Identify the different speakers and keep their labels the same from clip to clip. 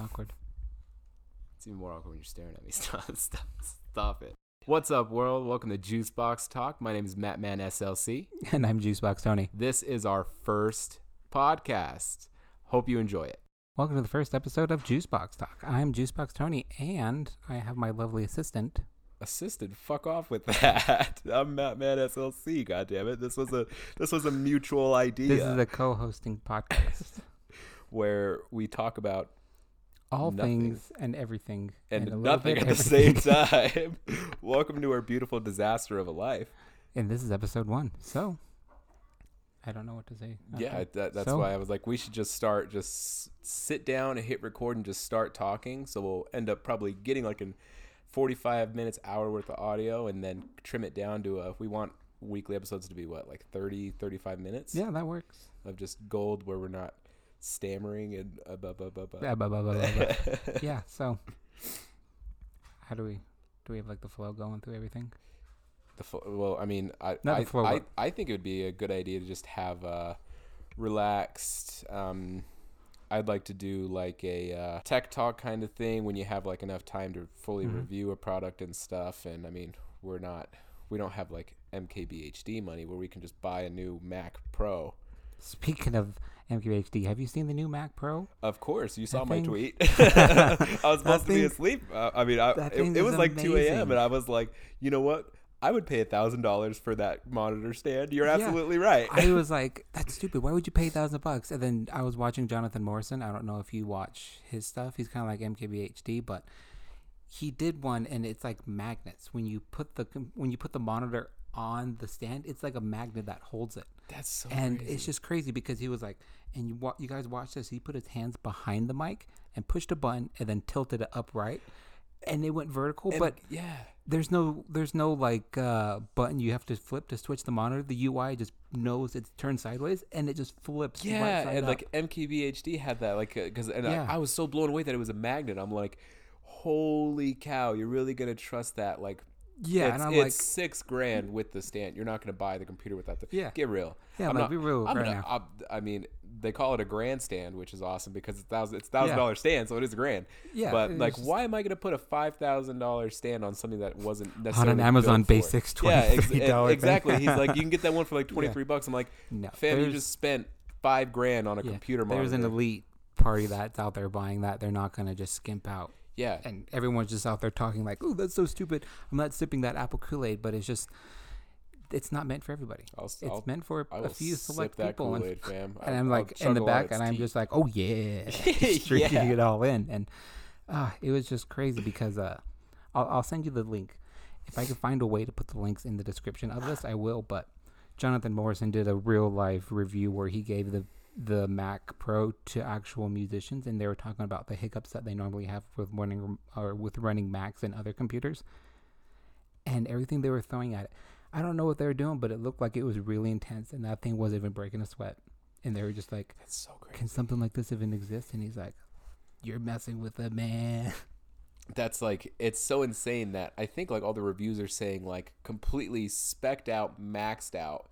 Speaker 1: awkward.
Speaker 2: It's even more awkward when you're staring at me. Stop, stop, stop it. What's up, world? Welcome to Juicebox Talk. My name is Mattman SLC.
Speaker 1: And I'm Juicebox Tony.
Speaker 2: This is our first podcast. Hope you enjoy it.
Speaker 1: Welcome to the first episode of Juicebox Talk. I'm Juicebox Tony, and I have my lovely assistant.
Speaker 2: Assistant, fuck off with that. I'm Mattman SLC. God damn it! This was a this was a mutual idea
Speaker 1: This is a co-hosting podcast.
Speaker 2: where we talk about
Speaker 1: All
Speaker 2: Nothing.
Speaker 1: things and everything
Speaker 2: and,
Speaker 1: a little
Speaker 2: nothing at the same time. Welcome to our beautiful disaster of a life.
Speaker 1: and this is episode one. So I don't know what to say.
Speaker 2: Yeah,
Speaker 1: Okay.
Speaker 2: that, that's
Speaker 1: So-
Speaker 2: why I was like, we should just start, just sit down and hit record and just start talking. So we'll end up probably getting like an 45 minutes, hour worth of audio and then trim it down to a, we want weekly episodes to be what, like 30, 35 minutes
Speaker 1: Yeah, that works.
Speaker 2: of just gold where we're not stammering and uh, blah, blah, blah, blah.
Speaker 1: Blah, blah, blah, blah, blah, blah. yeah. So how do we do? We have like the flow going through everything.
Speaker 2: The fo- well, I mean, I
Speaker 1: Not the
Speaker 2: I,
Speaker 1: flow,
Speaker 2: I,
Speaker 1: but-
Speaker 2: I think it would be a good idea to just have a relaxed. Um, I'd like to do like a uh, tech talk kind of thing when you have like enough time to fully
Speaker 1: Mhm.
Speaker 2: review a product and stuff. And I mean, we're not, we don't have like MKBHD money where we can just buy a new Mac Pro.
Speaker 1: Speaking of MKBHD, have you seen the new Mac Pro?
Speaker 2: Of course, you saw
Speaker 1: That
Speaker 2: my
Speaker 1: thing-
Speaker 2: tweet. I was supposed to be asleep. Uh, I mean, I, it, it was like 2 a.m. and I was like, you know what? I would pay a thousand dollars for that monitor stand. You're
Speaker 1: Yeah.
Speaker 2: absolutely right.
Speaker 1: I was like, that's stupid. Why would you pay a thousand bucks? And then I was watching Jonathan Morrison. I don't know if you watch his stuff. He's kind of like MKBHD, but he did one, and it's like magnets. When you put the when you put the monitor on the stand, it's like a magnet that holds it.
Speaker 2: That's so
Speaker 1: and
Speaker 2: crazy.
Speaker 1: it's just crazy because he was like, and you wa- you guys watch this. He put his hands behind the mic and pushed a button, and then tilted it upright, and it went vertical.
Speaker 2: And-
Speaker 1: but
Speaker 2: yeah,
Speaker 1: there's no there's no like uh, button you have to flip to switch the monitor. The UI just knows it's turned sideways and it just flips.
Speaker 2: yeah,
Speaker 1: side
Speaker 2: and
Speaker 1: up.
Speaker 2: like MKBHD had that, like, because and
Speaker 1: Yeah.
Speaker 2: I, I was so blown away that it was a magnet. I'm like, holy cow, you're really gonna trust that? Like,
Speaker 1: yeah,
Speaker 2: it's,
Speaker 1: and I'm
Speaker 2: it's
Speaker 1: like,
Speaker 2: six grand with the stand. You're not gonna buy the computer without the.
Speaker 1: Yeah.
Speaker 2: get real.
Speaker 1: yeah,
Speaker 2: I'm
Speaker 1: like
Speaker 2: not-
Speaker 1: be real
Speaker 2: I'm
Speaker 1: right
Speaker 2: gonna,
Speaker 1: now.
Speaker 2: I'm- I mean, they call it a grandstand, which is awesome because it's thousand, it's thousand dollar stand, so it is a grand.
Speaker 1: Yeah,
Speaker 2: but like,
Speaker 1: just-
Speaker 2: why am I gonna put a five thousand dollar stand on something that wasn't
Speaker 1: on an Amazon
Speaker 2: built for it?
Speaker 1: Basics
Speaker 2: Yeah, ex-
Speaker 1: three
Speaker 2: exactly. He's like, you can get that one for like twenty three bucks. I'm like,
Speaker 1: no,
Speaker 2: fam, you just spent five grand on a
Speaker 1: yeah,
Speaker 2: computer monitor.
Speaker 1: There's an elite party that's out there buying that. They're not gonna just skimp out.
Speaker 2: Yeah,
Speaker 1: and everyone's just out there talking like, "Oh, that's so stupid." I'm not sipping that apple Kool Aid, but it's just, it's not meant for everybody.
Speaker 2: I'll,
Speaker 1: It's
Speaker 2: I'll,
Speaker 1: meant for a few select people, and,
Speaker 2: fam.
Speaker 1: and I'm like in the
Speaker 2: a lot of
Speaker 1: back, and I'm just like, "Oh yeah," drinking
Speaker 2: Yeah.
Speaker 1: it all in, and uh, it was just crazy because uh, I'll, I'll send you the link if I can find a way to put the links in the description of this. I will, but Jonathan Morrison did a real life review where he gave the the Mac Pro to actual musicians, and they were talking about the hiccups that they normally have with running or with running Macs and other computers, and everything they were throwing at it. I don't know what they were doing, but it looked like it was really intense, and that thing wasn't even breaking a sweat. And they were just like,
Speaker 2: That's so great.
Speaker 1: "Can something like this even exist?" And he's like, "You're messing with a man."
Speaker 2: That's like it's so insane that I think like all the reviews are saying like completely specked out, maxed out.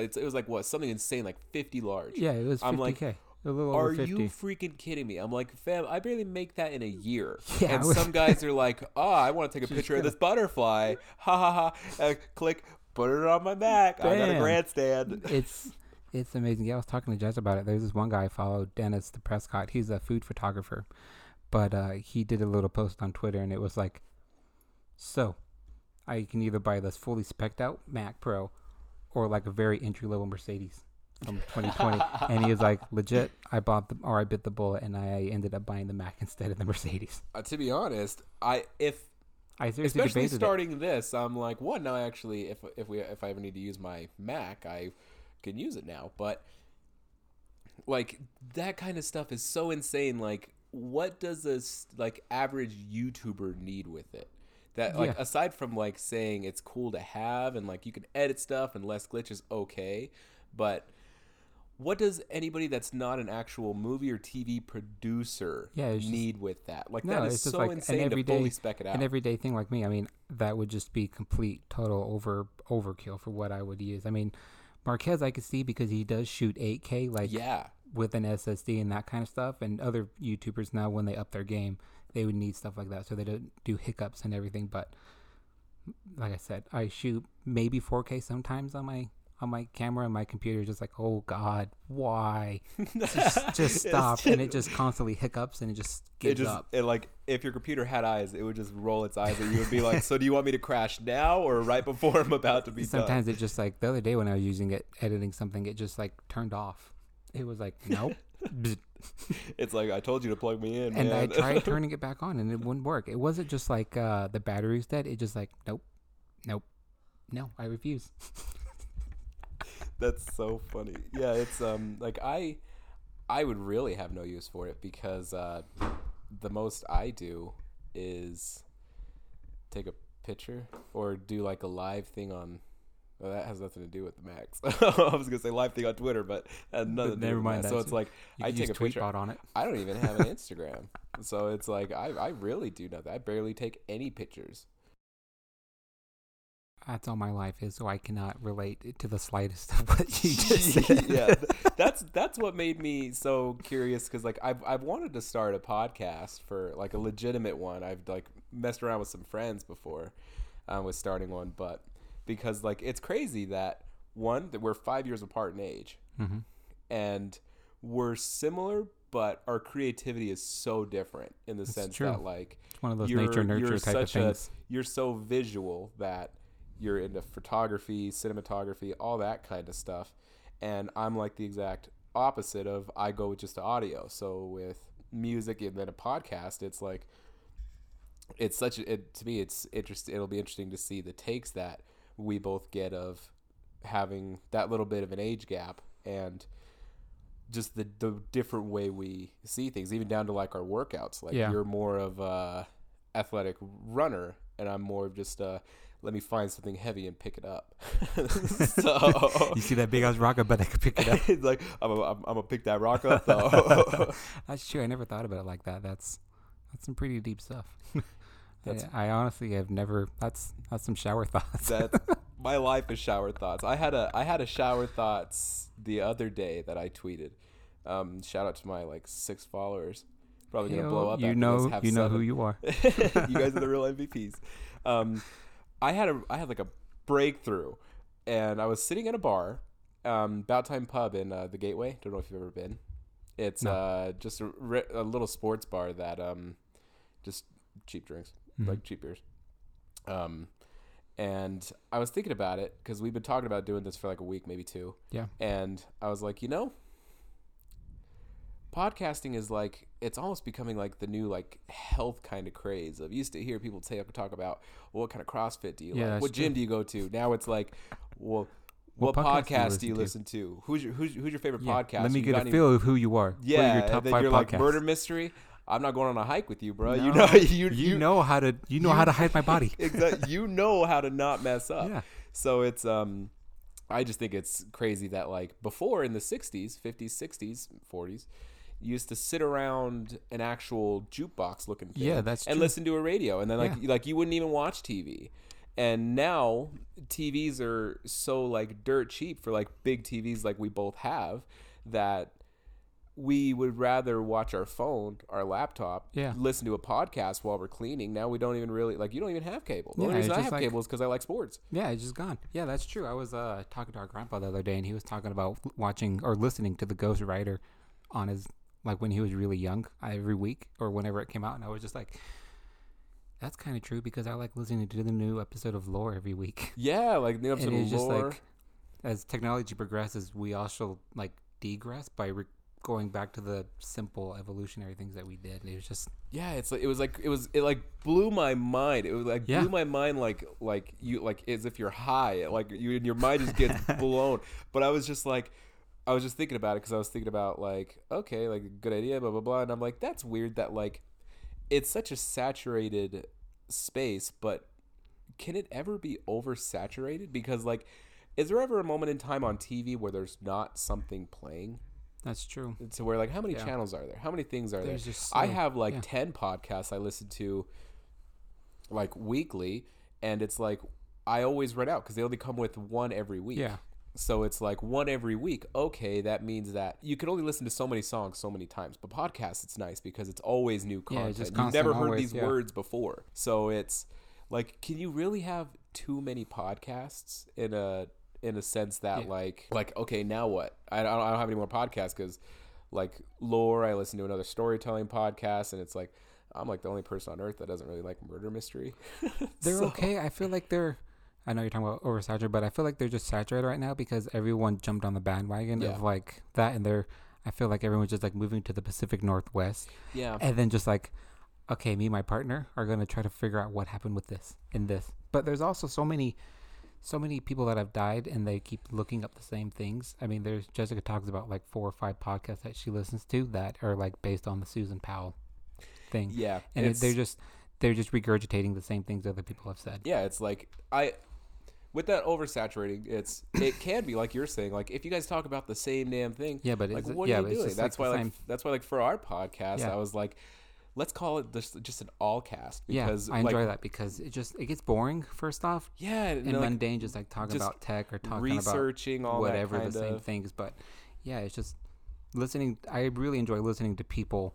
Speaker 2: It's, it was like what something insane like fifty large.
Speaker 1: yeah, it was 50k.
Speaker 2: I'm like,
Speaker 1: a little
Speaker 2: Are
Speaker 1: over 50.
Speaker 2: you freaking kidding me? I'm like, fam, I barely make that in a year.
Speaker 1: Yeah,
Speaker 2: and
Speaker 1: was-
Speaker 2: some guys are like, oh, I want to take a picture of this butterfly. Ha ha ha. Uh, click, put it on my Mac. I got a grandstand.
Speaker 1: it's it's amazing. Yeah, I was talking to Jess about it. There's this one guy I follow, Dennis the Prescott. He's a food photographer, but uh, he did a little post on Twitter, and it was like, "So, I can either buy this fully specked out Mac Pro, or like a very entry level Mercedes from 2020." and he was like, "Legit, I bought the or I bit the bullet, and I ended up buying the Mac instead of the Mercedes."
Speaker 2: Uh, to be honest, I if
Speaker 1: I seriously
Speaker 2: especially
Speaker 1: debated it.
Speaker 2: starting this, I'm like, one, now actually, if if we if I ever need to use my Mac, I can use it now. But like that kind of stuff is so insane. Like, what does this like average YouTuber need with it? That like
Speaker 1: Yeah.
Speaker 2: aside from like saying it's cool to have and like you can edit stuff and less glitches, okay, but what does anybody that's not an actual movie or TV producer
Speaker 1: Yeah, it's just-
Speaker 2: need with that? Like
Speaker 1: No,
Speaker 2: that
Speaker 1: it's just
Speaker 2: so
Speaker 1: like an
Speaker 2: insane to
Speaker 1: everyday-
Speaker 2: fully spec it out.
Speaker 1: an everyday thing like me. I mean, that would just be complete total over overkill for what I would use. I mean, Marques I could see because he does shoot 8K like
Speaker 2: yeah,
Speaker 1: with an SSD and that kind of stuff. And other YouTubers now, when they up their game, they would need stuff like that so they don't do hiccups and everything. But like I said, I shoot maybe 4K sometimes on my on my camera and my computer just like, oh God, why? just, just stop. and it just constantly hiccups and it just
Speaker 2: it
Speaker 1: gives
Speaker 2: just
Speaker 1: up.
Speaker 2: it like if your computer had eyes, it would just roll its eyes at you and be like, "So do you want me to crash now or right before I'm about to be
Speaker 1: Sometimes
Speaker 2: done?"
Speaker 1: it just like the other day when I was using it, editing something, it just like turned off. It was like, nope.
Speaker 2: It's like I told you to plug me in,
Speaker 1: and I tried turning it back on and it wouldn't work. It wasn't just like uh, the battery's dead. It just like, nope, nope, no, I refuse.
Speaker 2: That's so funny. Yeah, it's um like I I would really have no use for it because uh the most I do is take a picture or do like a live thing on well, that has nothing to do with the Max. I was gonna say live thing on Twitter, but had nothing
Speaker 1: never mind
Speaker 2: that.
Speaker 1: that
Speaker 2: So it's like I take a picture.
Speaker 1: On it.
Speaker 2: I don't even have an Instagram, so it's like I I really do nothing. I barely take any pictures.
Speaker 1: That's all my life is, so I cannot relate to the slightest of what you just said.
Speaker 2: yeah, that's that's what made me so curious because like I've I've wanted to start a podcast for like a legitimate one. I've like messed around with some friends before, um, with starting one, but because like it's crazy that one that we're five years apart in age
Speaker 1: hmm
Speaker 2: and we're similar, but our creativity is so different in the
Speaker 1: That's
Speaker 2: sense
Speaker 1: true.
Speaker 2: that like
Speaker 1: It's one of those
Speaker 2: you're,
Speaker 1: nature nurture type of
Speaker 2: such a
Speaker 1: things.
Speaker 2: you're so visual that you're into photography, cinematography, all that kind of stuff, and I'm like the exact opposite of I go with just audio. So with music and then a podcast, it's like it's such a, it to me it's interesting. It'll be interesting to see the takes that we both get of having that little bit of an age gap and just the the different way we see things, even down to like our workouts. Like
Speaker 1: Yeah.
Speaker 2: you're more of a athletic runner, and I'm more of just a let me find something heavy and pick it up. so
Speaker 1: You see that big ass rock, I bet I could pick it up.
Speaker 2: it's like I'm a, I'm, I'm gonna pick that rock up though.
Speaker 1: That's true. I never thought about it like that. That's that's some pretty deep stuff.
Speaker 2: That's-
Speaker 1: I, I honestly have never. That's that's some shower thoughts.
Speaker 2: that my life is shower thoughts. I had a I had a shower thoughts the other day that I tweeted. Um, shout out to my like six followers. Probably gonna
Speaker 1: Yo,
Speaker 2: blow up.
Speaker 1: You know, you know who you are.
Speaker 2: you guys are the real MVPs. Um, I had a I had like a breakthrough, and I was sitting at a bar, um, About Time Pub in uh, the Gateway. Don't know if you've ever been. It's
Speaker 1: No.
Speaker 2: uh, just a, a little sports bar that um, just cheap drinks,
Speaker 1: Mhm.
Speaker 2: like cheap beers. Um, and I was thinking about it because we've been talking about doing this for like a week, maybe two.
Speaker 1: Yeah.
Speaker 2: And I was like, you know, podcasting is like it's almost becoming like the new like health kind of craze of used to hear people say talk about well, what kind of CrossFit do you
Speaker 1: Yeah,
Speaker 2: like? What gym do you go to? Now it's like, well, what,
Speaker 1: What
Speaker 2: podcast, do you listen to? Who's your who's, who's your favorite
Speaker 1: Yeah,
Speaker 2: podcast?
Speaker 1: Let me
Speaker 2: You
Speaker 1: get a
Speaker 2: any-
Speaker 1: feel of who you are.
Speaker 2: Yeah,
Speaker 1: what are your
Speaker 2: and
Speaker 1: top
Speaker 2: then
Speaker 1: five
Speaker 2: you're
Speaker 1: podcasts?
Speaker 2: like murder mystery. I'm not going on a hike with you, bro. You know you
Speaker 1: you, know how to you know
Speaker 2: you-
Speaker 1: how to hide my body.
Speaker 2: exactly. You know how to not mess up.
Speaker 1: yeah,
Speaker 2: So it's um I just think it's crazy that like before in the 60s, 50s, 60s, 40s, you used to sit around an actual jukebox looking thing
Speaker 1: Yeah, that's
Speaker 2: and listen to a radio and then like
Speaker 1: Yeah.
Speaker 2: like you wouldn't even watch TV. And now TVs are so like dirt cheap for like big TVs like we both have that we would rather watch our phone, our laptop,
Speaker 1: Yeah.
Speaker 2: listen to a podcast while we're cleaning. Now we don't even really like you don't even have cable. The
Speaker 1: Yeah,
Speaker 2: only reason I have
Speaker 1: like-
Speaker 2: cable is because I like sports.
Speaker 1: yeah, it's just gone. Yeah, that's true. I was uh talking to our grandpa the other day, and he was talking about watching or listening to the Ghost Rider on his like when he was really young every week or whenever it came out, and I was just like. That's kind of true because I like listening to the new episode of Lore every week.
Speaker 2: Yeah, like new episode of
Speaker 1: it's just
Speaker 2: lore.
Speaker 1: like as technology progresses we also like degress by re- going back to the simple evolutionary things that we did it was just
Speaker 2: yeah, it's like it was like it was it like blew my mind. It was like
Speaker 1: Yeah.
Speaker 2: blew my mind like like you like as if you're high. Like you and your mind just gets blown. But I was just like I was just thinking about it because I was thinking about like okay, like good idea, blah blah blah, and I'm like that's weird that like it's such a saturated space, but can it ever be oversaturated? Because like, is there ever a moment in time on TV where there's not something playing?
Speaker 1: That's true
Speaker 2: To where like how many
Speaker 1: Yeah.
Speaker 2: channels are there? How many things are
Speaker 1: there's
Speaker 2: there?
Speaker 1: just
Speaker 2: I have like
Speaker 1: yeah.
Speaker 2: 10 podcasts I listen to like weekly and it's like I always run out because they only come with one every week.
Speaker 1: yeah
Speaker 2: So it's like one every week. Okay, that means that you can only listen to so many songs so many times. But podcasts, it's nice because it's always new content.
Speaker 1: just
Speaker 2: You've never heard
Speaker 1: always,
Speaker 2: these
Speaker 1: yeah.
Speaker 2: words before. So it's like, can you really have too many podcasts in a in a sense that
Speaker 1: Yeah.
Speaker 2: like like okay, now what? I don't, I don't have any more podcasts because like lore. I listen to another storytelling podcast, and it's like. I'm like the only person on earth that doesn't really like murder mystery.
Speaker 1: They're
Speaker 2: So-
Speaker 1: okay. I feel like they're. I know you're talking about oversaturated, but I feel like they're just saturated right now because everyone jumped on the bandwagon
Speaker 2: Yeah.
Speaker 1: of like that, and they're. I feel like everyone's just like moving to the Pacific Northwest,
Speaker 2: Yeah.
Speaker 1: and then just like, okay, me and my partner are gonna try to figure out what happened with this and this. But there's also so many, so many people that have died, and they keep looking up the same things. I mean, there's Jessica talks about like four or five podcasts that she listens to that are like based on the Susan Powell thing,
Speaker 2: Yeah.
Speaker 1: and it, they're just they're just regurgitating the same things other people have said.
Speaker 2: yeah, it's like I with that oversaturating, it's it can be like you're saying, like if you guys talk about the same damn thing,
Speaker 1: Yeah, but
Speaker 2: like what
Speaker 1: yeah,
Speaker 2: are you doing? That's
Speaker 1: like
Speaker 2: why like that's why like for our podcast,
Speaker 1: Yeah.
Speaker 2: I was like, let's call it just just an all cast
Speaker 1: Yeah,
Speaker 2: because
Speaker 1: I
Speaker 2: like,
Speaker 1: enjoy that because it just it gets boring first off,
Speaker 2: Yeah, and,
Speaker 1: and
Speaker 2: like,
Speaker 1: mundane, just like talking
Speaker 2: just
Speaker 1: about tech or talking
Speaker 2: researching
Speaker 1: about
Speaker 2: all
Speaker 1: whatever the same
Speaker 2: of
Speaker 1: things. But yeah, it's just listening. I really enjoy listening to people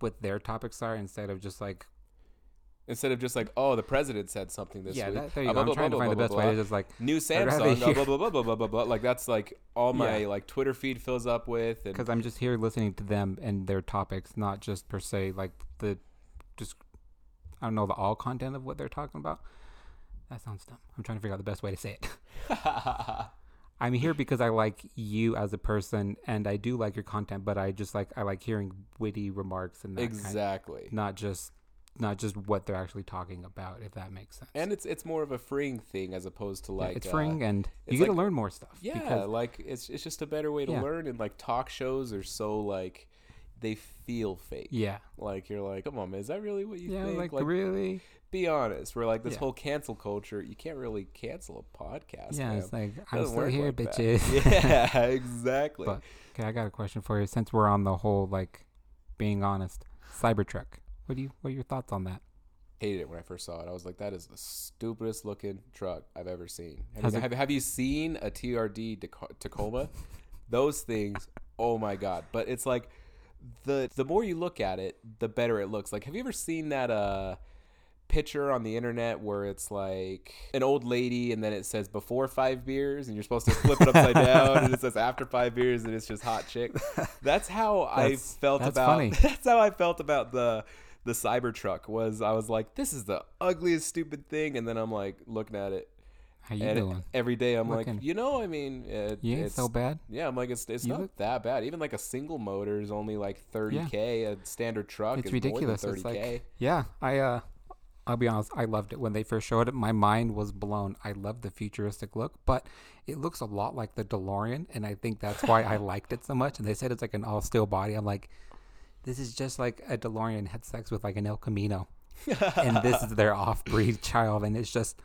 Speaker 1: what their topics are instead of just like
Speaker 2: instead of just like oh the president said something this
Speaker 1: yeah.
Speaker 2: week.
Speaker 1: That, there you
Speaker 2: uh,
Speaker 1: go.
Speaker 2: blah,
Speaker 1: I'm trying
Speaker 2: blah,
Speaker 1: to find the
Speaker 2: blah,
Speaker 1: best
Speaker 2: blah,
Speaker 1: way to just like
Speaker 2: New Samsung,
Speaker 1: hear-
Speaker 2: blah, blah blah blah blah blah blah. Like that's like all my
Speaker 1: Yeah.
Speaker 2: like Twitter feed fills up with,
Speaker 1: because I'm just here listening to them and their topics, not just per se like the just I don't know the all content of what they're talking about. That sounds dumb. I'm trying to figure out the best way to say it. I'm here because I like you as a person, and I do like your content. But I just like I like hearing witty remarks and that kind,
Speaker 2: exactly.
Speaker 1: not just not just what they're actually talking about. If that makes sense.
Speaker 2: And it's it's more of a freeing thing as opposed to
Speaker 1: Yeah,
Speaker 2: like
Speaker 1: it's
Speaker 2: uh,
Speaker 1: freeing, and you get to learn more stuff.
Speaker 2: Yeah,
Speaker 1: because,
Speaker 2: like it's it's just a better way to
Speaker 1: Yeah.
Speaker 2: learn. And like talk shows are so like they feel fake.
Speaker 1: yeah,
Speaker 2: Like you're like, come on, man, is that really what you
Speaker 1: yeah,
Speaker 2: think?
Speaker 1: like, really,
Speaker 2: be honest. We're like this
Speaker 1: Yeah.
Speaker 2: whole cancel culture. You can't really cancel a podcast.
Speaker 1: yeah.
Speaker 2: man.
Speaker 1: It's like I'm still here,
Speaker 2: like
Speaker 1: bitches.
Speaker 2: Yeah, exactly.
Speaker 1: But- Okay, I got a question for you. Since we're on the whole like being honest, Cybertruck. What do you what are your thoughts on that?
Speaker 2: Hated it when I first saw it. I was like, that is the stupidest looking truck I've ever seen. Have, you,
Speaker 1: it-
Speaker 2: have, have you seen a TRD Taco- Tacoma? Those things, oh my god! But it's like the the more you look at it, the better it looks. Like, have you ever seen that uh picture on the internet where it's like an old lady and then it says before five beers and you're supposed to flip it upside down and it says after five beers and it's just hot chick. That's how I
Speaker 1: That's-
Speaker 2: felt
Speaker 1: that's
Speaker 2: about.
Speaker 1: funny.
Speaker 2: That's how I felt about the the Cybertruck. Was I was like, this is the ugliest stupid thing, and then I'm like looking at it,
Speaker 1: How you
Speaker 2: and
Speaker 1: doing?
Speaker 2: every day I'm
Speaker 1: Looking.
Speaker 2: like, you know, I mean, it,
Speaker 1: You ain't
Speaker 2: it's
Speaker 1: so bad.
Speaker 2: yeah, I'm like, it's it's
Speaker 1: You
Speaker 2: not
Speaker 1: look-
Speaker 2: that bad. Even like a single motor is only like 30k. A standard truck
Speaker 1: It's
Speaker 2: is
Speaker 1: ridiculous.
Speaker 2: more
Speaker 1: It's
Speaker 2: than 30k.
Speaker 1: like yeah, I uh I'll be honest, I loved it when they first showed it. My mind was blown. I love the futuristic look, but it looks a lot like the DeLorean, and I think that's why I liked it so much. And they said it's like an all steel body. I'm like, this is just like a DeLorean had sex with like an El Camino, and this is their off-breed child, and it's just,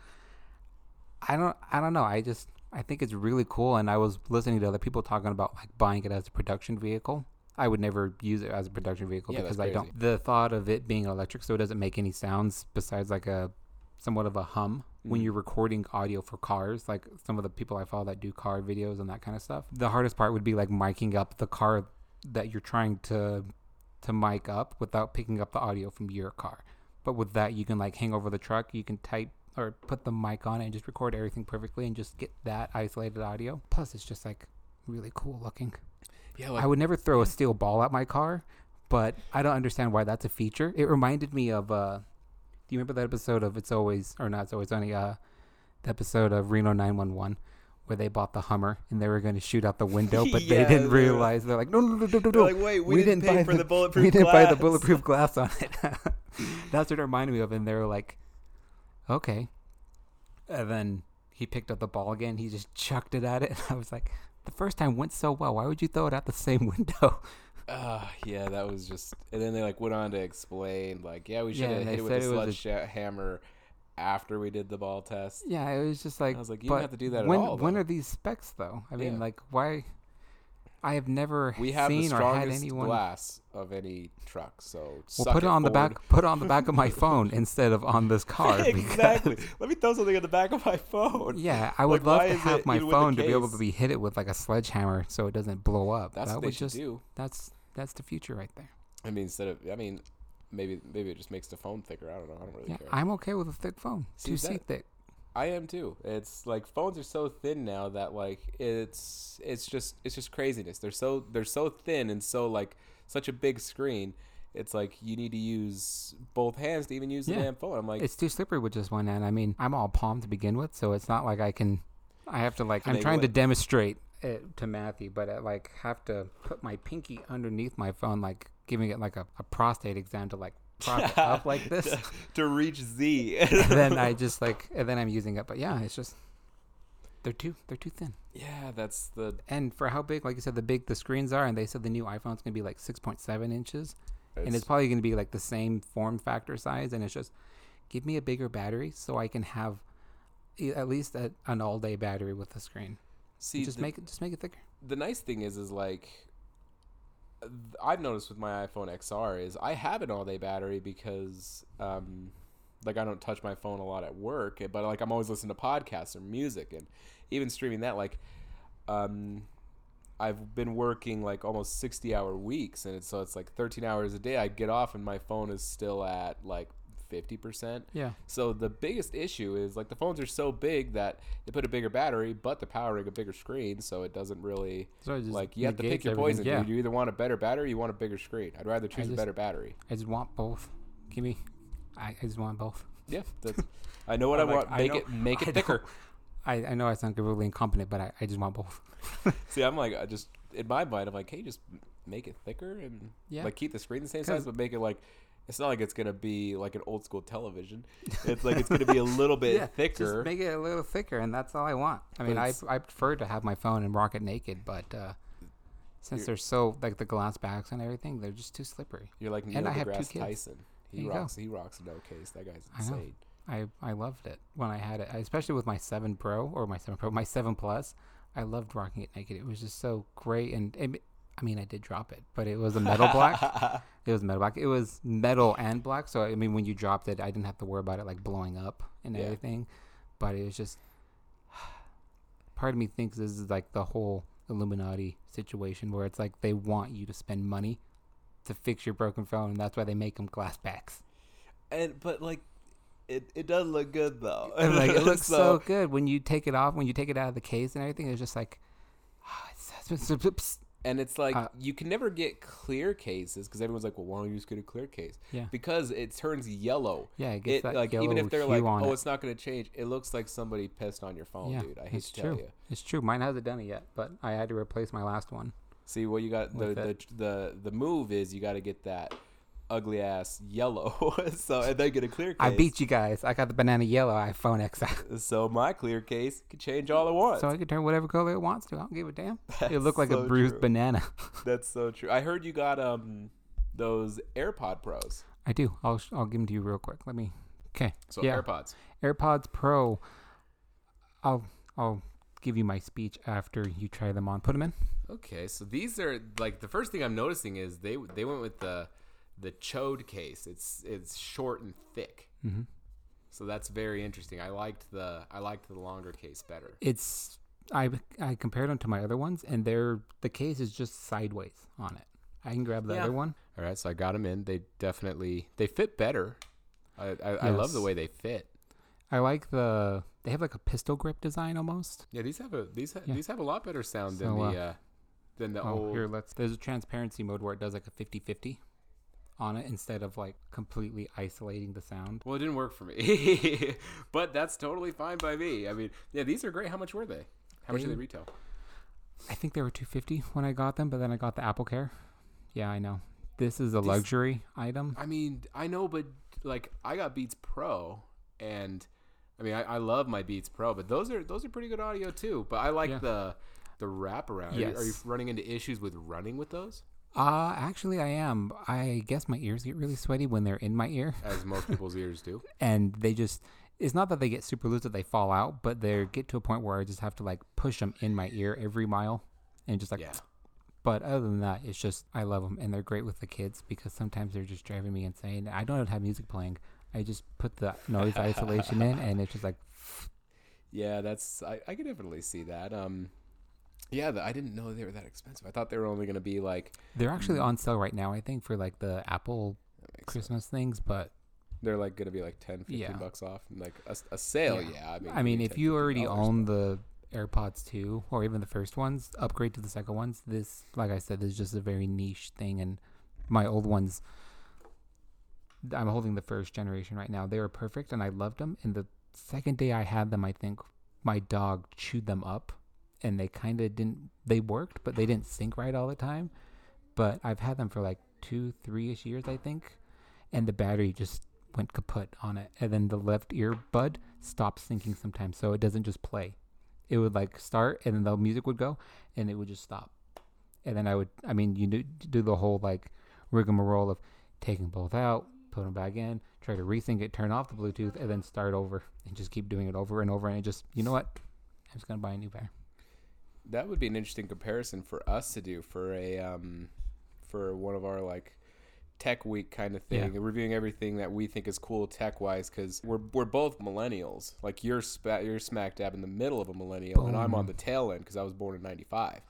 Speaker 1: I don't, I don't know. I just, I think it's really cool. And I was listening to other people talking about like buying it as a production vehicle. I would never use it as a production vehicle
Speaker 2: Yeah,
Speaker 1: because I don't. The thought of it being electric, so it doesn't make any sounds besides like a somewhat of a hum when
Speaker 2: Mm.
Speaker 1: you're recording audio for cars. Like some of the people I follow that do car videos and that kind of stuff. The hardest part would be like miking up the car that you're trying to to mic up without picking up the audio from your car. But with that, you can like hang over the truck. You can type or put the mic on and just record everything perfectly and just get that isolated audio. Plus, it's just like really cool looking.
Speaker 2: yeah, like
Speaker 1: I would never throw a steel ball at my car, but I don't understand why that's a feature. It reminded me of uh do you remember that episode of It's Always or not It's Always Sunny, uh the episode of Reno nine one one where they bought the Hummer and they were gonna shoot out the window, but
Speaker 2: Yeah,
Speaker 1: they didn't
Speaker 2: they're-
Speaker 1: realize they're like, No no no no no no
Speaker 2: like, wait, we,
Speaker 1: we
Speaker 2: didn't,
Speaker 1: didn't
Speaker 2: pay
Speaker 1: buy
Speaker 2: for
Speaker 1: the-
Speaker 2: the bulletproof.
Speaker 1: we didn't buy the
Speaker 2: glass."
Speaker 1: bulletproof glass on it. That's what it reminded me of, and they were like, "Okay." And then he picked up the ball again. He just chucked it at it. I was like, "The first time went so well. Why would you throw it out the same window?"
Speaker 2: Ah, yeah, that was just. And then they like went on to explain, like, yeah, we should
Speaker 1: Yeah,
Speaker 2: have hit it with a
Speaker 1: said it a-
Speaker 2: sledgehammer after we did the ball test.
Speaker 1: yeah, it was just like.
Speaker 2: I was like, you don't have to do that at
Speaker 1: when
Speaker 2: all.
Speaker 1: when
Speaker 2: though.
Speaker 1: are these specs though? I mean,
Speaker 2: Yeah.
Speaker 1: like, why? I have never
Speaker 2: We have
Speaker 1: seen or had anyone.
Speaker 2: glass of any truck, so
Speaker 1: Well, put it on the back. Put it on the back of my phone instead of on this car.
Speaker 2: exactly. Let me throw something on the back of my phone.
Speaker 1: Yeah, I would
Speaker 2: Like,
Speaker 1: love to have my
Speaker 2: even with the
Speaker 1: phone to be able to be hit it with like a sledgehammer so it doesn't blow up.
Speaker 2: That's
Speaker 1: that
Speaker 2: what they
Speaker 1: just
Speaker 2: do.
Speaker 1: that's that's the future right there.
Speaker 2: I mean, instead of, I mean, maybe maybe it just makes the phone thicker. I don't know. I don't really
Speaker 1: Yeah,
Speaker 2: care.
Speaker 1: I'm okay with a thick phone.
Speaker 2: See,
Speaker 1: Two C thick.
Speaker 2: I am too. It's like phones are so thin now that like it's it's just it's just craziness. They're so they're so thin and so like such a big screen. It's like you need to use both hands to even use the damn phone. I'm like,
Speaker 1: It's too slippery with just one hand. I mean, I'm all palm to begin with, so it's not like I can. I have to like. I'm trying to demonstrate it to Matthew, but I like have to put my pinky underneath my phone, like giving it like a, a prostate exam to like prop it up like this.
Speaker 2: to reach Z.
Speaker 1: and then I just like, and then I'm using it. But yeah, it's just they're too they're too thin.
Speaker 2: yeah, that's the
Speaker 1: And for how big, like you said, the big the screens are, and they said the new iPhone's gonna be like 6.7 inches, and it's
Speaker 2: it's-
Speaker 1: probably gonna be like the same form factor size, and it's just give me a bigger battery so I can have at least a, an all day battery with the screen.
Speaker 2: See
Speaker 1: just
Speaker 2: the,
Speaker 1: make it just make it thicker.
Speaker 2: the nice thing is is like I've noticed with my iPhone XR is I have an all day battery because um like I don't touch my phone a lot at work, eh, but like I'm always listening to podcasts or music and even streaming that like um I've been working like almost 60 hour weeks and it's so it's like 13 hours a day I get off and my phone is still at like 50%.
Speaker 1: Yeah,
Speaker 2: So the biggest issue is like the phones are so big that they put a bigger battery, but they're powering a bigger screen, so it doesn't really
Speaker 1: so just
Speaker 2: like you have to pick your poison.
Speaker 1: Yeah,
Speaker 2: dude. You either want a better battery, or you want a bigger screen. I'd rather choose a better battery.
Speaker 1: I just want both. Give me, I, I just want both.
Speaker 2: Yeah, that's, I know what
Speaker 1: I
Speaker 2: I,
Speaker 1: like-
Speaker 2: want.
Speaker 1: I
Speaker 2: Make
Speaker 1: know-
Speaker 2: it make
Speaker 1: I
Speaker 2: it thicker.
Speaker 1: I, I know I sound really incompetent, but I, I just want both.
Speaker 2: See, I'm like I just in my mind, I'm like, hey, just make it thicker and
Speaker 1: Yeah.
Speaker 2: like keep the screen the same size, but make it like. It's not like it's gonna be like an old school television. It's like it's gonna be a little bit
Speaker 1: yeah,
Speaker 2: thicker.
Speaker 1: Just make it a little thicker, and that's all I want. I mean, I I prefer to have my phone and rock it naked, but uh, since they're so like the glass backs and everything, they're just too slippery.
Speaker 2: You're like Neil
Speaker 1: and I have two
Speaker 2: deGrasse
Speaker 1: kids.
Speaker 2: Tyson. He
Speaker 1: you go.
Speaker 2: rocks. He rocks no case. That guy's
Speaker 1: I
Speaker 2: insane.
Speaker 1: I I loved it when I had it, especially with my Seven Pro or my Seven Pro, my Seven Plus. I loved rocking it naked. It was just so great, and it, I mean, I did drop it, but it was a metal black. It was metal black. It was metal and black. So I mean, when you dropped it, I didn't have to worry about it like blowing up and
Speaker 2: Yeah.
Speaker 1: everything. But it was just part of me thinks this is like the whole Illuminati situation where it's like they want you to spend money to fix your broken phone, and that's why they make them glass backs.
Speaker 2: and but like, it it does look good though.
Speaker 1: And, like it looks so, good when you take it off, when you take it out of the case and everything. It's just like, ah, it's, it's, it's,
Speaker 2: And it's like
Speaker 1: Uh,
Speaker 2: you can never get clear cases because everyone's like, well, why don't you just get a clear case?
Speaker 1: yeah,
Speaker 2: Because it turns yellow.
Speaker 1: yeah. It gets
Speaker 2: It like
Speaker 1: yellow
Speaker 2: even if they're like, oh,
Speaker 1: it.
Speaker 2: it's not going to change. It looks like somebody pissed on your phone,
Speaker 1: yeah,
Speaker 2: dude. I hate to tell you.
Speaker 1: It's true. Mine hasn't done it yet, but I had to replace my last one.
Speaker 2: See, what you got the the, the the move is you got to get that ugly ass yellow. so and then get a clear case.
Speaker 1: I beat you guys. I got the banana yellow iPhone X.
Speaker 2: So my clear case can change all it wants.
Speaker 1: So I can turn whatever color it wants to. I don't give a damn. It looked like a bruised
Speaker 2: true.
Speaker 1: banana.
Speaker 2: That's so true. I heard you got um those AirPod Pros.
Speaker 1: I do. I'll sh- I'll give them to you real quick. Let me. Okay.
Speaker 2: So
Speaker 1: Yeah.
Speaker 2: AirPods.
Speaker 1: AirPods Pro. I'll I'll give you my speech after you try them on. Put them in.
Speaker 2: Okay, so these are like the first thing I'm noticing is they they went with the the chode case. It's it's short and thick.
Speaker 1: Mm-hmm.
Speaker 2: So that's very interesting. I liked the I liked the longer case better.
Speaker 1: It's I I compared them to my other ones, and they're the case is just sideways on it. I can grab the
Speaker 2: Yeah.
Speaker 1: other one.
Speaker 2: All right, so I got them in. They definitely they fit better. I I, I love the way they fit.
Speaker 1: I like the they have like a pistol grip design almost.
Speaker 2: Yeah, these have a these ha-
Speaker 1: Yeah.
Speaker 2: these have a lot better sound than
Speaker 1: So,
Speaker 2: the uh, than the
Speaker 1: oh,
Speaker 2: old.
Speaker 1: here let's. There's a transparency mode where it does like a 50-50 on it instead of like completely isolating the sound.
Speaker 2: Well, it didn't work for me, but that's totally fine by me. I mean, yeah, these are great. How much were they? How much
Speaker 1: They-
Speaker 2: they retail?
Speaker 1: I think they were 250 when I got them, but then I got the Apple Care. Yeah, I know. This is a
Speaker 2: These-
Speaker 1: luxury item.
Speaker 2: I mean, I know, but like I got Beats Pro, and I mean, I, I love my Beats Pro, but those are those are pretty good audio too. But I like
Speaker 1: Yeah.
Speaker 2: the the wraparound. Are, you, are you running into issues with running with those?
Speaker 1: Uh, actually, I am. I guess my ears get really sweaty when they're in my ear,
Speaker 2: As most people's ears do.
Speaker 1: and they just. It's not that they get super loose that they fall out, but they get to a point where I just have to like push them in my ear every mile, and just like
Speaker 2: Yeah.
Speaker 1: But other than that, it's just I love them and they're great with the kids because sometimes they're just driving me insane. I don't have music playing. I just put the noise isolation in and it's just like
Speaker 2: Yeah, that's I, I can definitely see that. Um, yeah, the, I didn't know they were that expensive. I thought they were only gonna be like
Speaker 1: they're actually on sale right now. I think for like the Apple
Speaker 2: makes sense.
Speaker 1: Christmas things, but
Speaker 2: they're like gonna be like 10, 15
Speaker 1: Yeah.
Speaker 2: bucks off. And like a, a sale,
Speaker 1: Yeah.
Speaker 2: yeah. I mean,
Speaker 1: I mean, if
Speaker 2: 10,
Speaker 1: you already own the AirPods 2 or even the first ones, upgrade to the second ones. This, like I said, this is just a very niche thing. And my old ones, I'm holding the first generation right now. They were perfect and I loved them. And the second day I had them, I think my dog chewed them up and they kind of didn't, they worked, but they didn't sync right all the time. But I've had them for like two, three ish years, I think. And the battery just went kaput on it. And then the left ear bud stopped syncing sometimes. So it doesn't just play. It would like start and then the music would go and it would just stop. And then I would, I mean, you do, do the whole like rigmarole of taking both out, put them back in, try to resync it, turn off the Bluetooth, and then start over and just keep doing it over and over. And it just, you know what? I'm just going to buy a new pair.
Speaker 2: That would be an interesting comparison for us to do for a um for one of our like tech week kind of thing
Speaker 1: Yeah.
Speaker 2: reviewing everything that we think is cool tech wise because we're, we're both millennials like you're spa- you're smack dab in the middle of a millennial and i'm on the tail end because i was born in 95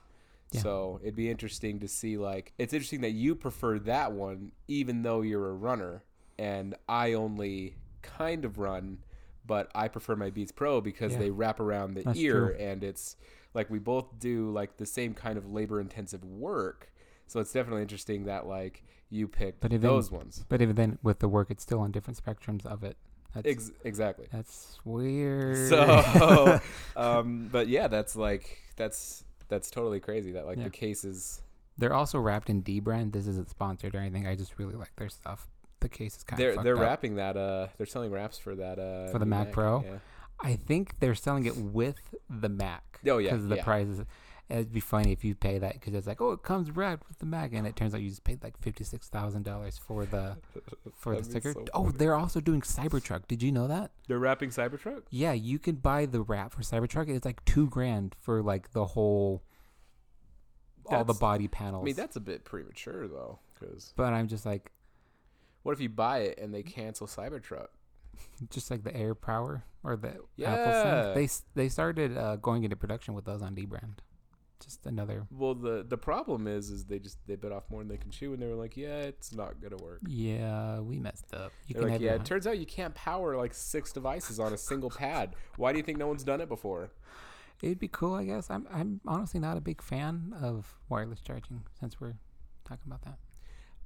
Speaker 1: Yeah.
Speaker 2: so it'd be interesting to see like it's interesting that you prefer that one even though you're a runner and i only kind of run but i prefer my beats pro because
Speaker 1: Yeah.
Speaker 2: they wrap around the
Speaker 1: That's
Speaker 2: ear
Speaker 1: true.
Speaker 2: and it's like we both do like the same kind of labor intensive work so it's definitely interesting that like you picked
Speaker 1: But even-
Speaker 2: those ones
Speaker 1: But even then, with the work, it's still on different spectrums of it. That's,
Speaker 2: Ex- exactly
Speaker 1: that's weird.
Speaker 2: so um but yeah that's like that's that's totally crazy that like
Speaker 1: Yeah.
Speaker 2: the cases
Speaker 1: they're also wrapped in dbrand. This isn't sponsored or anything. I just really like their stuff. The case is kind
Speaker 2: they're
Speaker 1: of
Speaker 2: they're
Speaker 1: up.
Speaker 2: wrapping that uh they're selling wraps for that uh
Speaker 1: For the
Speaker 2: new
Speaker 1: Mac Pro?
Speaker 2: yeah
Speaker 1: I think they're selling it with the Mac.
Speaker 2: Oh, yeah,
Speaker 1: because the
Speaker 2: yeah.
Speaker 1: price is. It'd be funny if you pay that because it's like, oh, it comes wrapped with the Mac, and it turns out you just paid like fifty six thousand dollars for the for the sticker.
Speaker 2: so
Speaker 1: oh, they're also doing Cybertruck. Did you know that?
Speaker 2: they're wrapping cybertruck
Speaker 1: Yeah, you can buy the wrap for Cybertruck. It's like two grand for like the whole, all the body panels.
Speaker 2: i mean that's a bit premature though because
Speaker 1: but I'm just like,
Speaker 2: what if you buy it and they cancel cybertruck
Speaker 1: just like the AirPower or the Apple thing. They they started uh, going into production with those on dbrand. Just another.
Speaker 2: well the the problem is is they just they bit off more than they can chew and they were like yeah it's not gonna work
Speaker 1: Yeah, we messed up. You
Speaker 2: They're
Speaker 1: can
Speaker 2: like,
Speaker 1: have
Speaker 2: yeah, it turns out you can't power like six devices on a single pad. Why do you think no one's done it before?
Speaker 1: It'd be cool, I guess. I'm I'm honestly not a big fan of wireless charging since we're talking about that.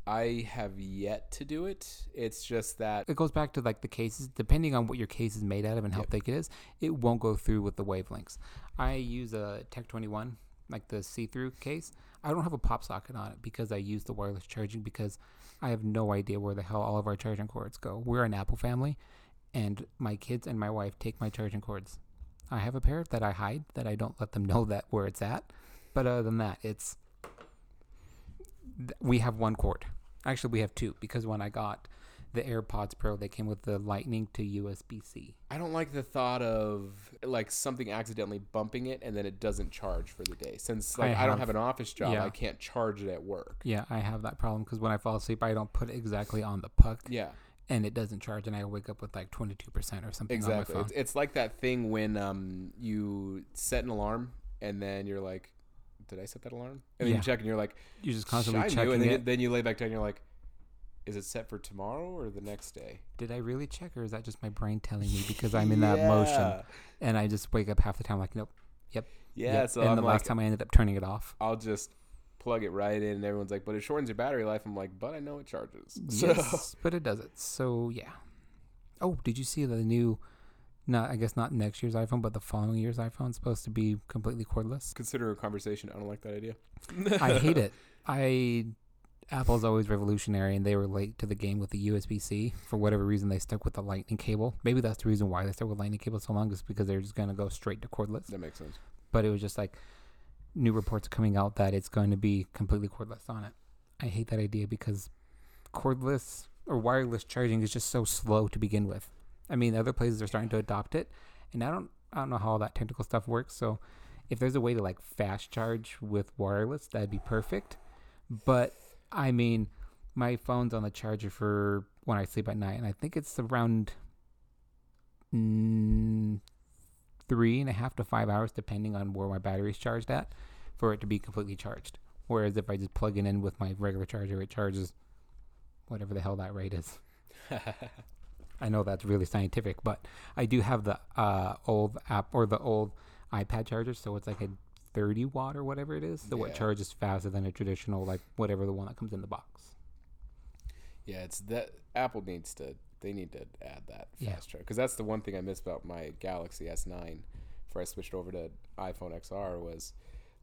Speaker 2: I have yet to do it. It's just that
Speaker 1: It goes back to like the cases, depending on what your case is made out of and how
Speaker 2: Yep.
Speaker 1: thick it is, it won't go through with the wavelengths. I use a Tech 21, like the see-through case. I don't have a pop socket on it because I use the wireless charging because I have no idea where the hell all of our charging cords go. We're an Apple family, and my kids and my wife take my charging cords. I have a pair that I hide that I don't let them know that where it's at. But other than that, it's th- we have one cord. Actually, we have two because when I got the AirPods Pro, they came with the Lightning to USB C.
Speaker 2: I don't like the thought of like something accidentally bumping it and then it doesn't charge for the day. Since like I,
Speaker 1: I
Speaker 2: don't
Speaker 1: have-
Speaker 2: have an office job,
Speaker 1: yeah.
Speaker 2: I can't charge it at work.
Speaker 1: Yeah, I have that problem because when I fall asleep, I don't put it exactly on the puck,
Speaker 2: Yeah,
Speaker 1: and it doesn't charge, and I wake up with like twenty two percent or something
Speaker 2: exactly.
Speaker 1: on my
Speaker 2: It's, it's like that thing when um you set an alarm and then you're like, did I set that alarm? And then
Speaker 1: Yeah.
Speaker 2: you check and you're like,
Speaker 1: You're just constantly
Speaker 2: I knew, and then,
Speaker 1: it.
Speaker 2: you, then you lay back down and you're like, is it set for tomorrow or the next day?
Speaker 1: Did I really check, or is that just my brain telling me because I'm in that motion,
Speaker 2: Yeah.
Speaker 1: and I just wake up half the time like, nope. Yep.
Speaker 2: Yeah,
Speaker 1: yep.
Speaker 2: so
Speaker 1: and
Speaker 2: I'm
Speaker 1: the
Speaker 2: like,
Speaker 1: last time I ended up turning it off.
Speaker 2: I'll just plug it right in, and everyone's like, "But it shortens your battery life." I'm like, "But I know it charges." So
Speaker 1: Yes, but it does it. So yeah. Oh, did you see the new? Not, I guess not next year's iPhone, but the following year's iPhone is supposed to be completely cordless.
Speaker 2: consider a conversation. I don't like that idea.
Speaker 1: I hate it. I Apple's always revolutionary, and they were late to the game with the USB C. For whatever reason, they stuck with the Lightning cable. Maybe that's the reason why they stuck with Lightning cable so long, is because they're just gonna go straight to cordless.
Speaker 2: That makes sense.
Speaker 1: But it was just like new reports coming out that it's going to be completely cordless on it. I hate that idea because cordless or wireless charging is just so slow to begin with. I mean, other places are starting to adopt it, and I don't I don't know how all that technical stuff works. So if there's a way to like fast charge with wireless, that'd be perfect. But I mean, my phone's on the charger for when I sleep at night, and I think it's around mm, three and a half to five hours, depending on where my battery's charged at, for it to be completely charged. Whereas if I just plug it in with my regular charger, it charges whatever the hell that rate is. I know that's really scientific, but I do have the uh, old app or the old iPad charger, so it's like a 30 watt or whatever it is. So
Speaker 2: Yeah.
Speaker 1: it charges faster than a traditional, like whatever the one that comes in the box.
Speaker 2: Yeah, it's that Apple needs to. They need to add that
Speaker 1: Yeah.
Speaker 2: charge because that's the one thing I miss about my Galaxy S9 before I switched over to iPhone XR was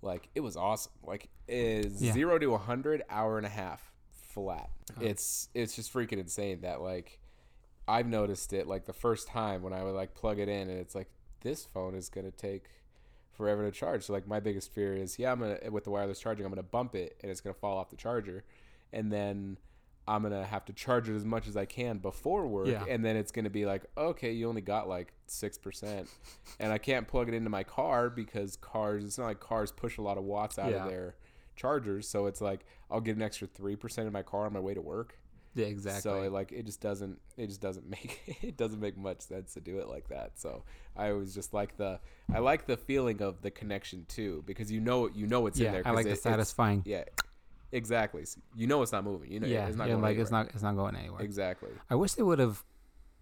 Speaker 2: like it was awesome. Like is
Speaker 1: Yeah.
Speaker 2: zero to hundred hour and a half flat.
Speaker 1: Oh.
Speaker 2: It's it's just freaking insane that like I've noticed it like the first time when I would like plug it in and it's like this phone is gonna take forever to charge. So like my biggest fear is yeah I'm gonna with the wireless charging I'm gonna bump it and it's gonna fall off the charger, and then I'm gonna have to charge it as much as I can before work,
Speaker 1: Yeah.
Speaker 2: and then it's gonna be like okay you only got like six percent, and I can't plug it into my car because cars it's not like cars push a lot of watts out
Speaker 1: Yeah.
Speaker 2: of their chargers, so it's like I'll get an extra three percent in my car on my way to work.
Speaker 1: Yeah, exactly.
Speaker 2: So it, like it just doesn't it just doesn't make it doesn't make much sense to do it like that. So I always just like the I like the feeling of the connection too because you know you know it's
Speaker 1: yeah,
Speaker 2: in there.
Speaker 1: I like
Speaker 2: it-
Speaker 1: the satisfying.
Speaker 2: Yeah, exactly. So you know it's not moving. You know
Speaker 1: yeah,
Speaker 2: it's not
Speaker 1: yeah,
Speaker 2: going
Speaker 1: like
Speaker 2: anywhere.
Speaker 1: it's not it's not going anywhere.
Speaker 2: exactly.
Speaker 1: I wish they would have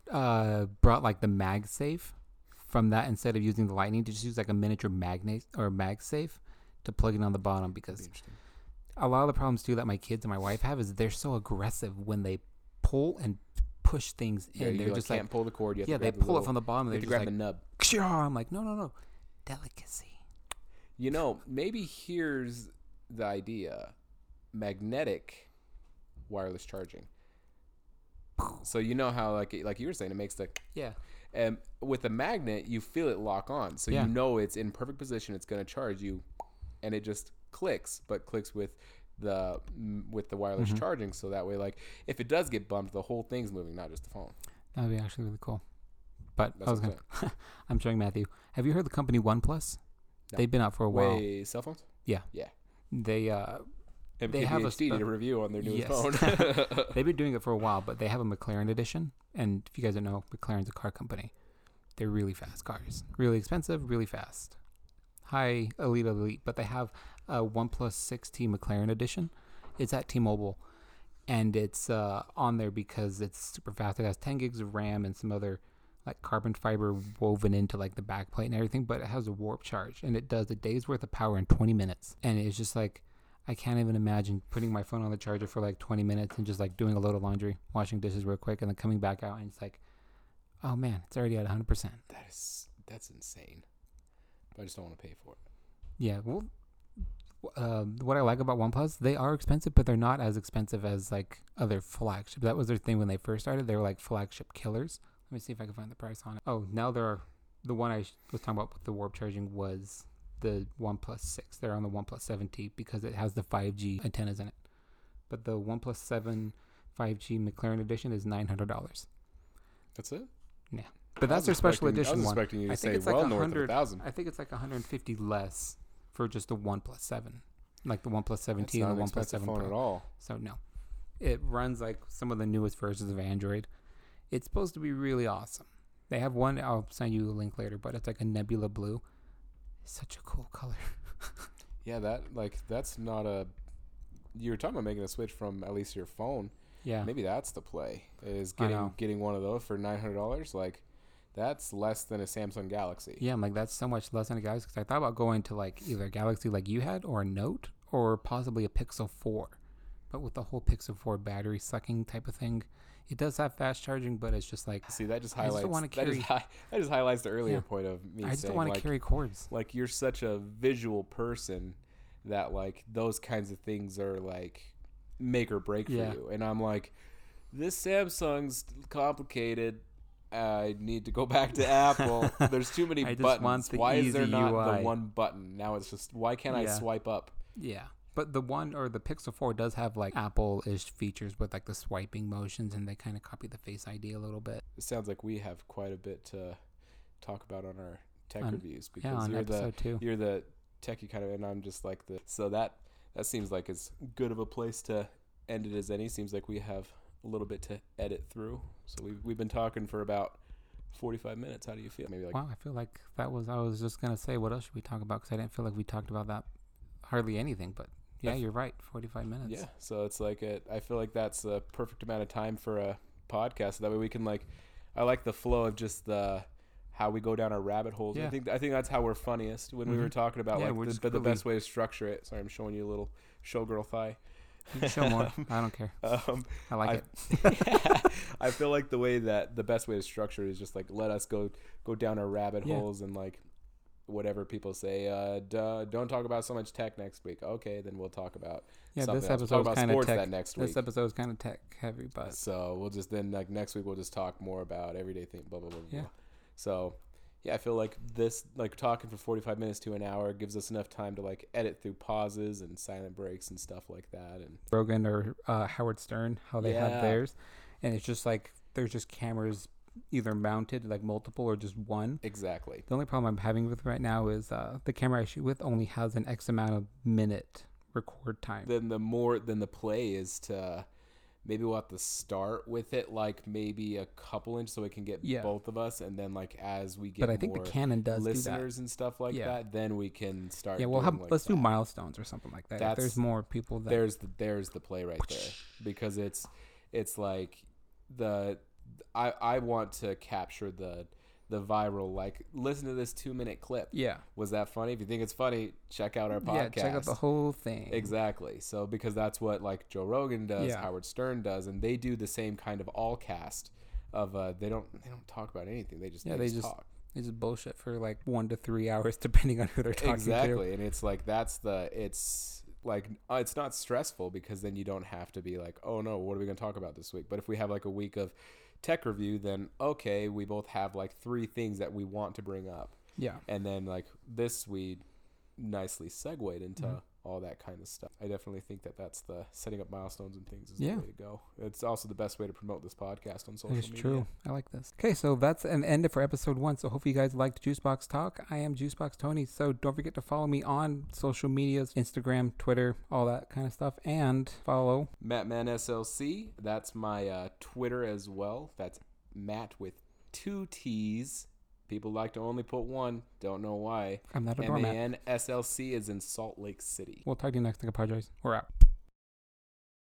Speaker 1: uh, brought like the MagSafe from that instead of using the Lightning to just use like a miniature magnet or MagSafe to plug it on the bottom
Speaker 2: be
Speaker 1: because
Speaker 2: interesting.
Speaker 1: A lot of the problems too that my kids and my wife have is they're so aggressive when they pull and push things in.
Speaker 2: Yeah,
Speaker 1: they're
Speaker 2: like,
Speaker 1: just
Speaker 2: can't
Speaker 1: like
Speaker 2: pull the cord.
Speaker 1: Yeah, they
Speaker 2: the
Speaker 1: pull it from the bottom.
Speaker 2: you
Speaker 1: and They're just
Speaker 2: grab
Speaker 1: like,
Speaker 2: the nub.
Speaker 1: "Kshaw." I'm like, no, no, no, delicacy.
Speaker 2: You know, maybe here's the idea: magnetic wireless charging. So you know how like like you were saying, it makes the
Speaker 1: Yeah,
Speaker 2: and with a magnet you feel it lock on so
Speaker 1: Yeah.
Speaker 2: you know it's in perfect position it's going to charge you and it just clicks but clicks with the with the wireless
Speaker 1: Mhm.
Speaker 2: charging so that way like if it does get bumped the whole thing's moving not just the phone
Speaker 1: that would be actually really cool. But
Speaker 2: That's
Speaker 1: I was
Speaker 2: I'm
Speaker 1: gonna, I'm showing Matthew. Have you heard the company OnePlus?
Speaker 2: No.
Speaker 1: They've been out for a while.
Speaker 2: cell phones Yeah. Yeah.
Speaker 1: They uh, They have a
Speaker 2: MKBHD did
Speaker 1: spe-
Speaker 2: a review on their newest
Speaker 1: Yes.
Speaker 2: phone
Speaker 1: They've been doing it for a while, but they have a McLaren edition. And if you guys don't know, McLaren's a car company. They're really fast cars. Really expensive, really fast. High elite elite. But they have a OnePlus 6T McLaren edition. It's at T Mobile. And it's uh, on there because it's super fast. It has 10 gigs of RAM and some other like carbon fiber woven into like the backplate and everything, but it has a warp charge and it does a day's worth of power in 20 minutes. And it's just like I can't even imagine putting my phone on the charger for like 20 minutes and just like doing a load of laundry, washing dishes real quick, and then coming back out and it's like, oh man, it's already at 100%.
Speaker 2: that is that's insane i just don't want to pay for it
Speaker 1: Yeah, well, um, what I like about OnePlus, they are expensive, but they're not as expensive as like other flagships. That was their thing when they first started. They were like flagship killers. Let me see if I can find the price on it. Oh, now they're the one I was talking about with the warp charging was the OnePlus 6. They're on the OnePlus 7T because it has the 5G antennas in it. But the OnePlus 7 5G McLaren edition is $900.
Speaker 2: that's it
Speaker 1: But that's their special edition
Speaker 2: i was
Speaker 1: one.
Speaker 2: expecting you to
Speaker 1: I think
Speaker 2: say
Speaker 1: it's like
Speaker 2: north of a
Speaker 1: 100
Speaker 2: thousand
Speaker 1: I think it's like 150 less for just the one 7, like the
Speaker 2: that's
Speaker 1: 17
Speaker 2: not
Speaker 1: and
Speaker 2: an
Speaker 1: the
Speaker 2: expensive
Speaker 1: 7
Speaker 2: phone
Speaker 1: Pro.
Speaker 2: at all
Speaker 1: So no, it runs like some of the newest versions of Android. It's supposed to be really awesome. They have one. I'll send you a link later, but it's like a nebula blue. It's such a cool color.
Speaker 2: Yeah, that like that's not a. You were talking about making a switch from at least your phone.
Speaker 1: Yeah,
Speaker 2: Maybe that's the play. Is
Speaker 1: I
Speaker 2: getting getting one of those for nine hundred dollars. Like, that's less than a Samsung Galaxy.
Speaker 1: yeah. I'm like that's so much less than a Galaxy. Because I thought about going to like either a Galaxy like you had, or a Note, or possibly a Pixel Four. But with the whole Pixel Four battery sucking type of thing, it does have fast charging, but it's just like
Speaker 2: See, that just
Speaker 1: I just
Speaker 2: highlights.
Speaker 1: wanna
Speaker 2: that, just
Speaker 1: carry-
Speaker 2: hi- that just highlights the earlier
Speaker 1: Yeah.
Speaker 2: point of me
Speaker 1: I just don't want to
Speaker 2: like,
Speaker 1: carry cords.
Speaker 2: like you're such a visual person that like those kinds of things are like make or break for you. And I'm like, this Samsung's complicated. I need to go back to Apple. There's too many buttons.
Speaker 1: the
Speaker 2: why is there not
Speaker 1: UI.
Speaker 2: the one button? Now it's just why can't I swipe up?
Speaker 1: Yeah. But the one or the Pixel 4 does have like Apple ish features with like the swiping motions and they kind of copy the Face ID a little bit.
Speaker 2: It sounds like we have quite a bit to talk about on our tech
Speaker 1: On-
Speaker 2: reviews
Speaker 1: Yeah,
Speaker 2: because
Speaker 1: on
Speaker 2: you're the
Speaker 1: two.
Speaker 2: you're the techie kind of, and I'm just like the. So that that seems like as good of a place to end it as any. Seems like we have a little bit to edit through. So we've we've been talking for about 45 minutes. How do you feel? Maybe like
Speaker 1: wow, I feel like that was. I was just gonna say, what else should we talk about? Because I didn't feel like we talked about that hardly anything. But yeah, you're right. Forty-five minutes.
Speaker 2: Yeah, so it's like a, I feel like that's a perfect amount of time for a podcast. That way we can like, I like the flow of just the how we go down our rabbit holes.
Speaker 1: Yeah.
Speaker 2: I think I think that's how we're funniest when we were
Speaker 1: Mhm.
Speaker 2: talking about
Speaker 1: Yeah,
Speaker 2: like the, but the best way to structure it. Sorry, I'm showing you a little showgirl thigh.
Speaker 1: Show more. I don't care.
Speaker 2: Um,
Speaker 1: I like
Speaker 2: I-
Speaker 1: it.
Speaker 2: I feel like the way that the best way to structure it is just like let us go go down our rabbit
Speaker 1: Yeah.
Speaker 2: holes and like whatever people say. Uh, duh, don't talk about so much tech next week. Okay, then we'll talk about
Speaker 1: Yeah,
Speaker 2: something
Speaker 1: this
Speaker 2: else. We'll talk
Speaker 1: episode
Speaker 2: about
Speaker 1: kind of
Speaker 2: sports
Speaker 1: tech.
Speaker 2: that next week.
Speaker 1: This episode is kind of tech heavy, but
Speaker 2: So we'll just then like next week we'll just talk more about everyday thing. Blah blah blah. blah.
Speaker 1: Yeah.
Speaker 2: So yeah, I feel like this like talking for forty five minutes to an hour gives us enough time to like edit through pauses and silent breaks and stuff like that. And
Speaker 1: Rogan or uh, Howard Stern, how they
Speaker 2: Yeah.
Speaker 1: have theirs, and it's just like there's just cameras either mounted like multiple or just one.
Speaker 2: exactly.
Speaker 1: The only problem I'm having with right now is uh, the camera I shoot with only has an X amount of minute record time.
Speaker 2: Then the more than the play is to maybe we'll have to start with it like maybe a couple inch so it can get
Speaker 1: Yeah.
Speaker 2: both of us and then like as we get
Speaker 1: but I think the Canon does do
Speaker 2: listeners and stuff like
Speaker 1: Yeah.
Speaker 2: that, then we can start.
Speaker 1: Yeah, well, have,
Speaker 2: like
Speaker 1: let's do milestones or something like that. If there's more people that
Speaker 2: there's the there's the play right there because it's it's like the I I want to capture the the viral like listen to this two minute clip.
Speaker 1: yeah
Speaker 2: Was that funny? If you think it's funny, check out our podcast.
Speaker 1: yeah check out the whole thing.
Speaker 2: Exactly. So because that's what like Joe Rogan does,
Speaker 1: Yeah.
Speaker 2: Howard Stern does, and they do the same kind of all cast of uh they don't they don't talk about anything. They just
Speaker 1: Yeah,
Speaker 2: they,
Speaker 1: they
Speaker 2: just,
Speaker 1: just
Speaker 2: talk.
Speaker 1: It's just bullshit for like one to three hours depending on who they're talking to.
Speaker 2: exactly and it's like that's the it's like uh, it's not stressful because then you don't have to be like oh no what are we going to talk about this week but if we have like a week of tech review then okay we both have like three things that we want to bring up
Speaker 1: Yeah.
Speaker 2: and then like this we nicely segued into
Speaker 1: Mhm.
Speaker 2: All that kind of stuff i definitely think that that's the setting up milestones and things is
Speaker 1: Yeah.
Speaker 2: the way to go it's also the best way to promote this podcast on social
Speaker 1: is
Speaker 2: media
Speaker 1: true. I like this. Okay, so that's an end for episode one. So hope you guys liked Juicebox Talk. I am Juicebox Tony. So don't forget to follow me on social medias, Instagram, Twitter, all that kind of stuff, and follow.
Speaker 2: Mattman SLC. That's my uh, Twitter as well. That's Matt with two T's. People like to only put one. Don't know why.
Speaker 1: I'm not a doormat.
Speaker 2: SLC is in Salt Lake City.
Speaker 1: We'll talk to you next week, Apologize. We're out.